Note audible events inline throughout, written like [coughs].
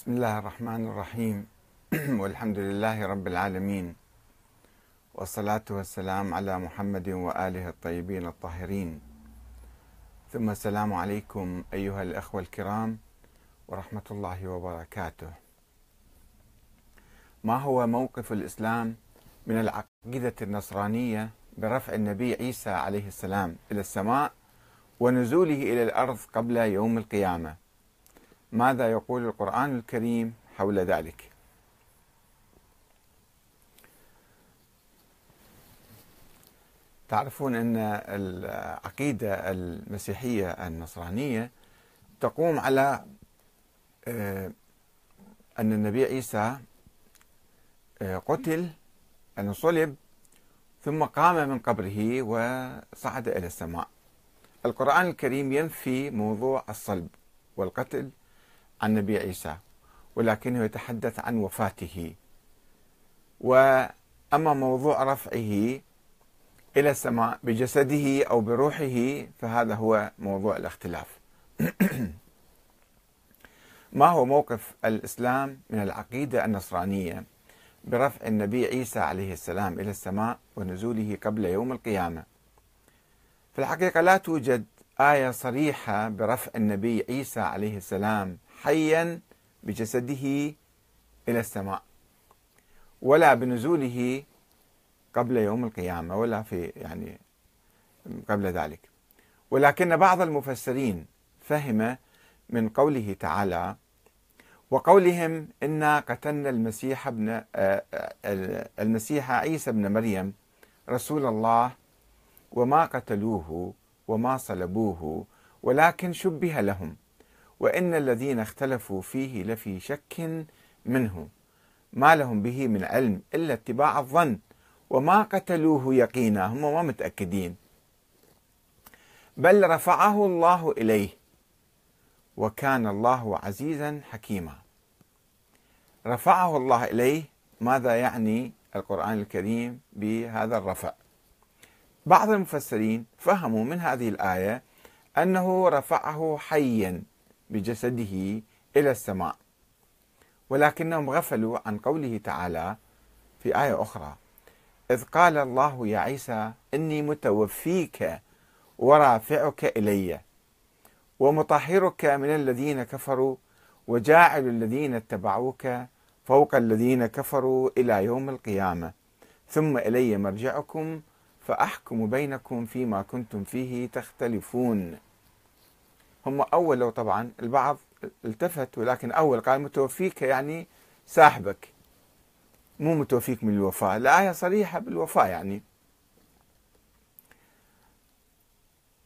بسم الله الرحمن الرحيم. [clears throat] والحمد لله رب العالمين. والصلاة والسلام على محمد وآله الطيبين الطاهرين. ثم السلام عليكم أيها الأخوة الكرام ورحمة الله وبركاته. ما هو موقف الإسلام من العقيدة النصرانية برفع النبي عيسى عليه السلام إلى السماء ونزوله إلى الأرض قبل يوم القيامة؟ ماذا يقول القرآن الكريم حول ذلك؟ تعرفون أن العقيدة المسيحية النصرانية تقوم على آه، أن النبي عيسى آه، قتل أن صلب ثم قام من قبره وصعد إلى السماء. القرآن الكريم ينفي موضوع الصلب والقتل عن النبي عيسى ولكنه يتحدث عن وفاته. وأما موضوع رفعه إلى السماء بجسده أو بروحه فهذا هو موضوع الاختلاف. [clears throat] ما هو موقف الإسلام من العقيدة النصرانية برفع النبي عيسى عليه السلام إلى السماء ونزوله قبل يوم القيامة؟ في الحقيقة لا توجد آية صريحة برفع النبي عيسى عليه السلام حيا بجسده إلى السماء ولا بنزوله قبل يوم القيامة ولا في يعني قبل ذلك. ولكن بعض المفسرين فهم من قوله تعالى وقولهم إنا قتلنا المسيح ابن آه، آه، المسيح عيسى ابن مريم رسول الله وما قتلوه وما صلبوه ولكن شبه لهم. وإن الذين اختلفوا فيه لفي شك منه ما لهم به من علم إلا اتباع الظن وما قتلوه يقينا هم ما متأكدين. بل رفعه الله إليه وكان الله عزيزا حكيما. رفعه الله إليه ماذا يعني القرآن الكريم بهذا الرفع؟ بعض المفسرين فهموا من هذه الآية أنه رفعه حيا بجسده إلى السماء. ولكنهم غفلوا عن قوله تعالى في آية أخرى إذ قال الله يا عيسى إني متوفيك ورافعك إلي ومطهرك من الذين كفروا وجاعل الذين اتبعوك فوق الذين كفروا إلى يوم القيامة ثم إلي مرجعكم فأحكم بينكم فيما كنتم فيه تختلفون. هم أولوا طبعا البعض التفت ولكن أول قال متوفيك يعني ساحبك مو متوفيك من الوفاة. الآية صريحة بالوفاة يعني.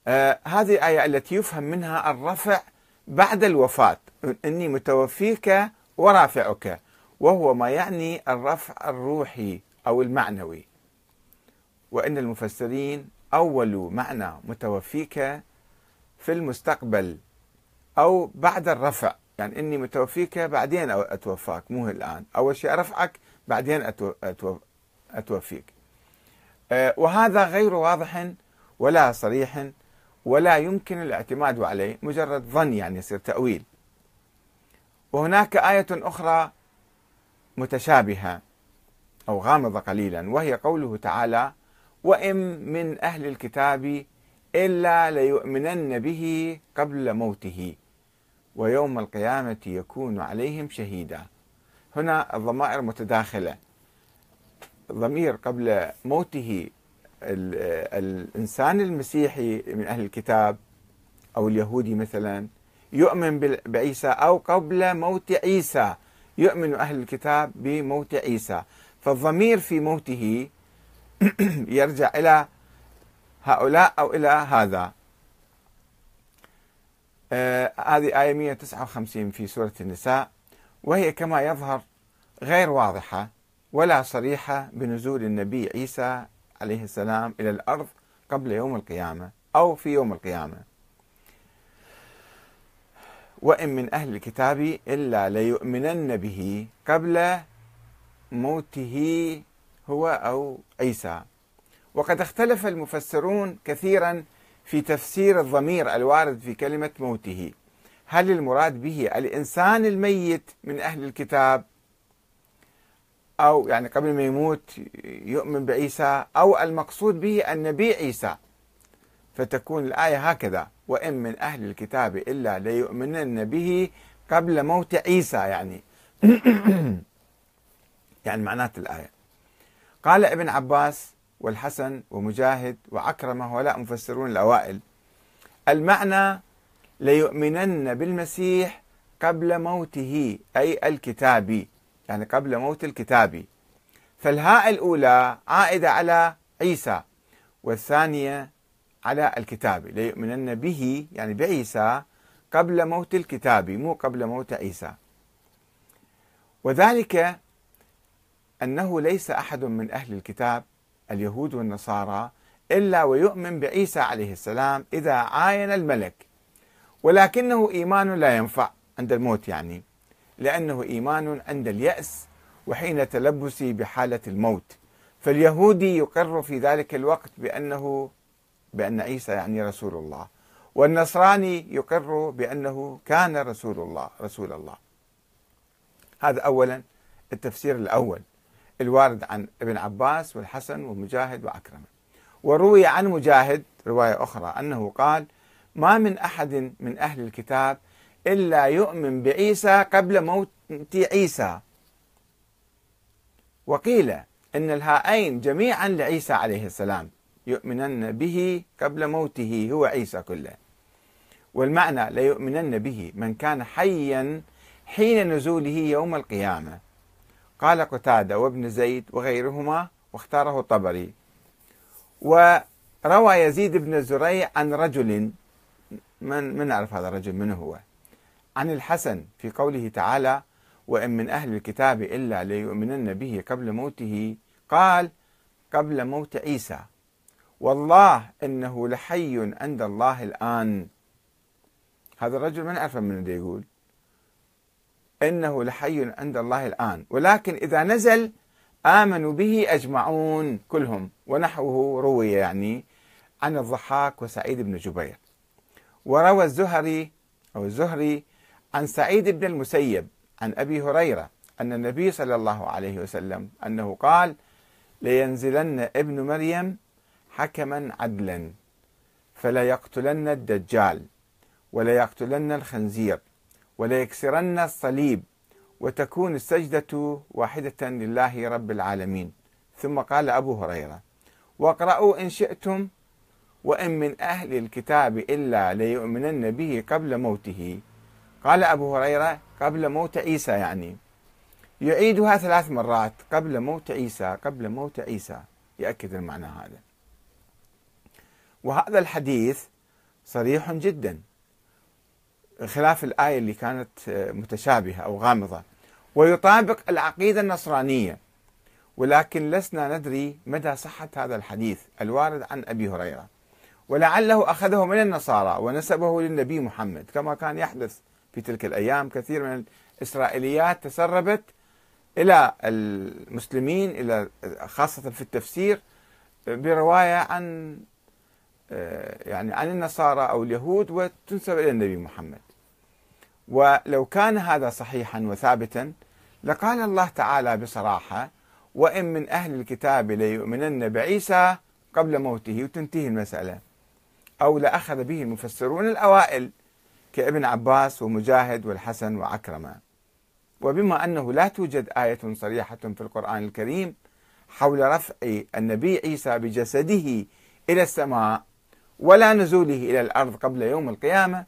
آه هذه الآية التي يفهم منها الرفع بعد الوفاة. إني متوفيك ورافعك وهو ما يعني الرفع الروحي أو المعنوي. وإن المفسرين أولوا معنى متوفيك في المستقبل أو بعد الرفع. يعني إني متوفيك بعدين أتوفاك مو الآن. أول شيء أرفعك بعدين أتوفيك. آه، وهذا غير واضح ولا صريح ولا يمكن الاعتماد عليه مجرد ظن يعني يصير تأويل. وهناك آية أخرى متشابهة أو غامضة قليلا وهي قوله تعالى وإن من أهل الكتاب إلا ليؤمنن به قبل موته ويوم القيامة يكون عليهم شهيدا. هنا الضمائر متداخلة. ضمير قبل موته الإنسان المسيحي من أهل الكتاب أو اليهودي مثلا يؤمن بعيسى أو قبل موت عيسى. يؤمن أهل الكتاب بموت عيسى. فالضمير في موته [clears throat] يرجع إلى هؤلاء أو إلى هذا. آه هذه آية 159 في سورة النساء. وهي كما يظهر غير واضحة ولا صريحة بنزول النبي عيسى عليه السلام إلى الأرض قبل يوم القيامة أو في يوم القيامة. وإن من أهل الكتاب إلا ليؤمنن به قبل موته هو أو عيسى. وقد اختلف المفسرون كثيرا في تفسير الضمير الوارد في كلمة موته. هل المراد به الإنسان الميت من أهل الكتاب؟ أو يعني قبل ما يموت يؤمن بعيسى؟ أو المقصود به النبي عيسى؟ فتكون الآية هكذا وإن من أهل الكتاب إلا ليؤمنن به قبل موت عيسى يعني. [coughs] يعني معنات الآية. قال ابن عباس والحسن ومجاهد وعكرمة هؤلاء مفسرون الأوائل. المعنى ليؤمنن بالمسيح قبل موته أي الكتابي يعني قبل موت الكتابي فالهاء الأولى عائدة على عيسى والثانية على الكتاب. ليؤمنن به يعني بعيسى قبل موت الكتاب مو قبل موت عيسى. وذلك أنه ليس أحد من أهل الكتاب. اليهود والنصارى إلا ويؤمن بعيسى عليه السلام إذا عاين الملك. ولكنه إيمان لا ينفع عند الموت يعني لأنه إيمان عند اليأس وحين تلبسه بحالة الموت. فاليهودي يقر في ذلك الوقت بأنه بأن عيسى يعني رسول الله. والنصراني يقر بأنه كان رسول الله رسول الله. هذا أولا التفسير الأول. الوارد عن ابن عباس والحسن ومجاهد وعكرمة وروي عن مجاهد رواية أخرى أنه قال ما من أحد من أهل الكتاب إلا يؤمن بعيسى قبل موت عيسى. وقيل إن الهائين جميعا لعيسى عليه السلام يؤمنن به قبل موته هو عيسى كله. والمعنى ليؤمنن به من كان حيا حين نزوله يوم القيامة. قال قتادة وابن زيد وغيرهما واختاره الطبري. وروى يزيد بن زريع عن رجل من من نعرف هذا الرجل؟ من هو؟ عن الحسن في قوله تعالى وإن من أهل الكتاب إلا ليؤمنن به قبل موته. قال قبل موت عيسى. والله إنه لحي عند الله الآن. هذا الرجل ما نعرف من يقول؟ إنه لحي عند الله الآن. ولكن إذا نزل آمنوا به أجمعون كلهم. ونحوه روي يعني عن الضحاك وسعيد بن جبير. وروى الزهري أو الزهري عن سعيد بن المسيب عن أبي هريرة أن النبي صلى الله عليه وسلم أنه قال لينزلن ابن مريم حكما عدلا فلا يقتلن الدجال ولا يقتلن الخنزير. ولا يكسرن الصليب وتكون السجدة واحدة لله رب العالمين. ثم قال أبو هريرة واقرأوا إن شئتم وإن من أهل الكتاب إلا ليؤمنن به قبل موته. قال أبو هريرة قبل موت عيسى يعني. يعيدها ثلاث مرات قبل موت عيسى قبل موت عيسى. يأكد المعنى هذا. وهذا الحديث صريح جدا. خلاف الآية اللي كانت متشابهة أو غامضة. ويطابق العقيدة النصرانية. ولكن لسنا ندري مدى صحة هذا الحديث الوارد عن أبي هريرة. ولعله أخذه من النصارى ونسبه للنبي محمد. كما كان يحدث في تلك الأيام كثير من الإسرائيليات تسربت إلى المسلمين إلى خاصة في التفسير برواية عن يعني عن النصارى أو اليهود وتنسب إلى النبي محمد. ولو كان هذا صحيحا وثابتا لقال الله تعالى بصراحة وإن من أهل الكتاب ليؤمنن بعيسى قبل موته وتنتهي المسألة. أو لأخذ به المفسرون الأوائل كابن عباس ومجاهد والحسن وعكرمة. وبما أنه لا توجد آية صريحة في القرآن الكريم حول رفع النبي عيسى بجسده إلى السماء ولا نزوله إلى الأرض قبل يوم القيامة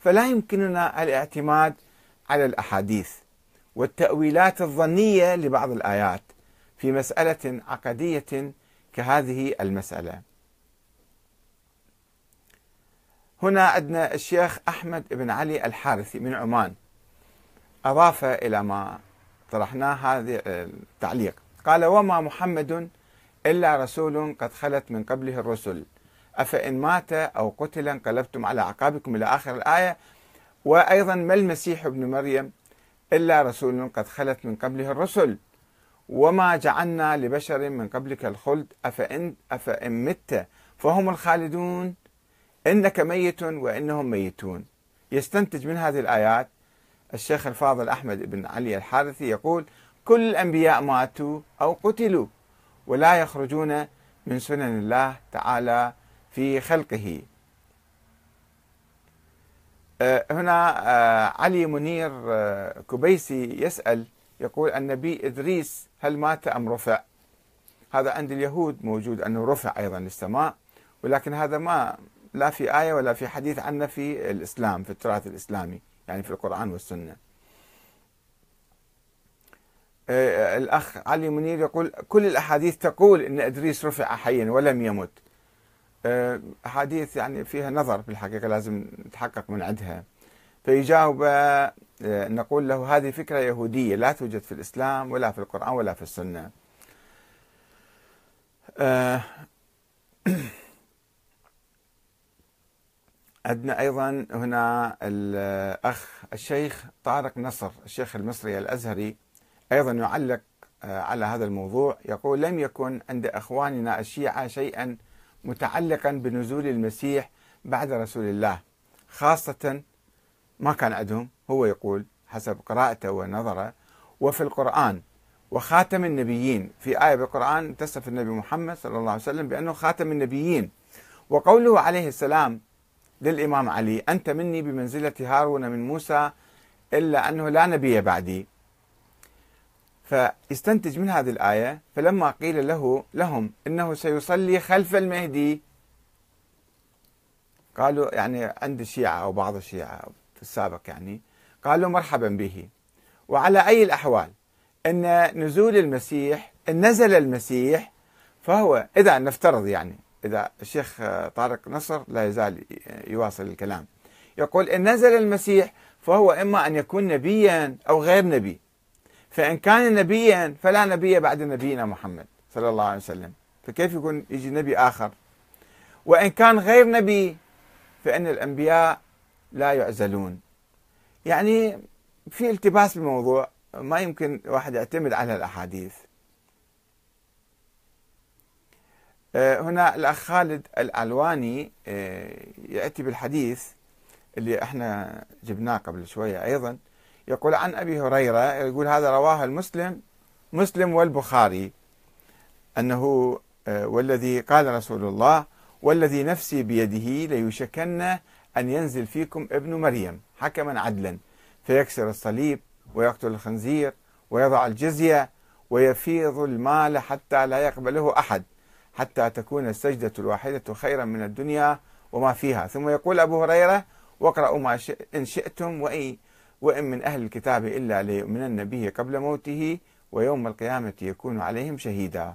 فلا يمكننا الاعتماد على الأحاديث والتأويلات الظنية لبعض الآيات في مسألة عقدية كهذه المسألة. هنا عندنا الشيخ أحمد بن علي الحارثي من عمان. أضاف إلى ما طرحناه هذا التعليق. قال وما محمد إلا رسول قد خلت من قبله الرسل. أفإن مات أو قتل انقلبتم على أعقابكم إلى آخر الآية. وأيضا ما المسيح ابن مريم إلا رسول قد خلت من قبله الرسل. وما جعلنا لبشر من قبلك الخلد. أفإن, أفإن مت فهم الخالدون. إنك ميت وإنهم ميتون. يستنتج من هذه الآيات الشيخ الفاضل أحمد بن علي الحارثي يقول كل الأنبياء ماتوا أو قتلوا ولا يخرجون من سنن الله تعالى في خلقه. آه، هنا آه، علي منير آه، كبيسي يسأل يقول النبي إدريس هل مات أم رفع؟ هذا عند اليهود موجود أنه رفع أيضا للسماء ولكن هذا ما لا في آية ولا في حديث عنه في الإسلام في التراث الإسلامي يعني في القرآن والسنة. الأخ علي منير يقول كل الأحاديث تقول أن إدريس رفع حيا ولم يمت. أحاديث يعني فيها نظر في الحقيقة لازم نتحقق من عندها. فيجاوب آه، نقول له هذه فكرة يهودية لا توجد في الإسلام ولا في القرآن ولا في السنة. آه، [clears throat] عندنا أيضا هنا الأخ الشيخ طارق نصر الشيخ المصري الأزهري أيضا يعلق آه، على هذا الموضوع. يقول لم يكن عند أخواننا الشيعة شيئا متعلقا بنزول المسيح بعد رسول الله. خاصة ما كان عندهم هو يقول حسب قراءته ونظره وفي القرآن. وخاتم النبيين في آية بالقرآن تصف النبي محمد صلى الله عليه وسلم بأنه خاتم النبيين. وقوله عليه السلام للإمام علي أنت مني بمنزلة هارون من موسى إلا أنه لا نبي بعدي. فيستنتج من هذه الآية فلما قيل له لهم إنه سيصلي خلف المهدي. قالوا يعني عند الشيعة أو بعض الشيعة في السابق يعني قالوا مرحبا به. وعلى أي الأحوال أن نزول المسيح إن نزل المسيح فهو إذا نفترض يعني إذا الشيخ طارق نصر لا يزال يواصل الكلام. يقول إن نزل المسيح فهو إما أن يكون نبيا أو غير نبي. فإن كان نبيا فلا نبي بعد نبينا محمد صلى الله عليه وسلم. فكيف يكون يجي نبي آخر؟ وإن كان غير نبي فإن الأنبياء لا يعزلون. يعني في التباس بالموضوع ما يمكن واحد يعتمد على الأحاديث. آه، هنا الأخ خالد الألواني آه، يأتي بالحديث اللي إحنا جبناه قبل شوية أيضا. يقول عن أبي هريرة يقول هذا رواه المسلم مسلم والبخاري أنه آه، والذي قال رسول الله والذي نفسي بيده ليشكن أن ينزل فيكم ابن مريم حكما عدلا فيكسر الصليب ويقتل الخنزير ويضع الجزية ويفيض المال حتى لا يقبله أحد حتى تكون السجدة الواحدة خيرا من الدنيا وما فيها. ثم يقول أبو هريرة واقرأوا ما إن شئتم وإن وإن من أهل الكتاب إلا ليؤمنن به قبل موته ويوم القيامة يكون عليهم شهيدا.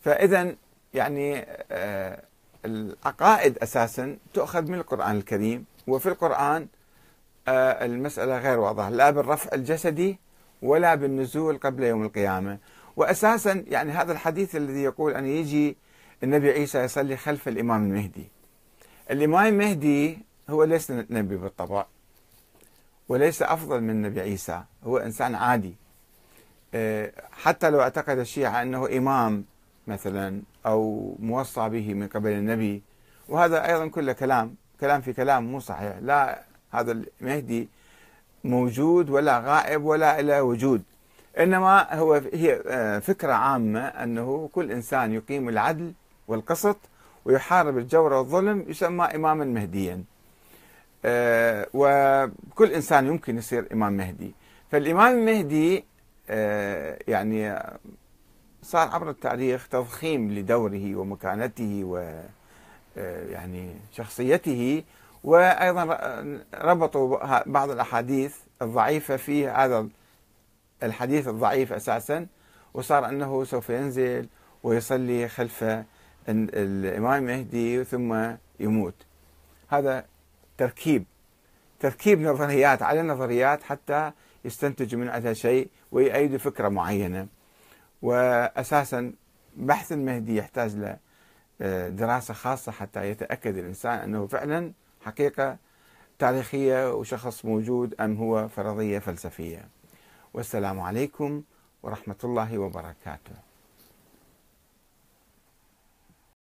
فإذا يعني آه، العقائد أساسا تؤخذ من القرآن الكريم وفي القرآن آه، المسألة غير واضحة لا بالرفع الجسدي ولا بالنزول قبل يوم القيامة. وأساسا يعني هذا الحديث الذي يقول أن يجي النبي عيسى يصلي خلف الإمام المهدي. الإمام المهدي هو ليس نبي بالطبع وليس أفضل من نبي عيسى هو إنسان عادي. آه، حتى لو اعتقد الشيعة أنه إمام مثلا أو موصى به من قبل النبي وهذا أيضا كله كلام كلام في كلام مو صحيح. لا هذا المهدي موجود ولا غائب ولا له وجود. إنما هو هي آه، فكرة عامة أنه كل إنسان يقيم العدل والقسط ويحارب الجور والظلم يسمى إماما مهديا. وكل إنسان يمكن يصير إمام مهدي. فالإمام المهدي آه، يعني صار عبر التاريخ تضخيم لدوره ومكانته و آه، يعني شخصيته وأيضا ربطوا بعض الأحاديث الضعيفة في هذا الحديث الضعيف أساسا وصار أنه سوف ينزل ويصلي خلف الإمام المهدي ثم يموت. هذا تركيب. تركيب نظريات على نظريات حتى يستنتجوا من عندها شيء ويأيدوا فكرة معينة. وأساسا بحث المهدي يحتاج له آه، دراسة خاصة حتى يتأكد الإنسان أنه فعلا حقيقة تاريخية وشخص موجود أم هو فرضية فلسفية. والسلام عليكم ورحمة الله وبركاته.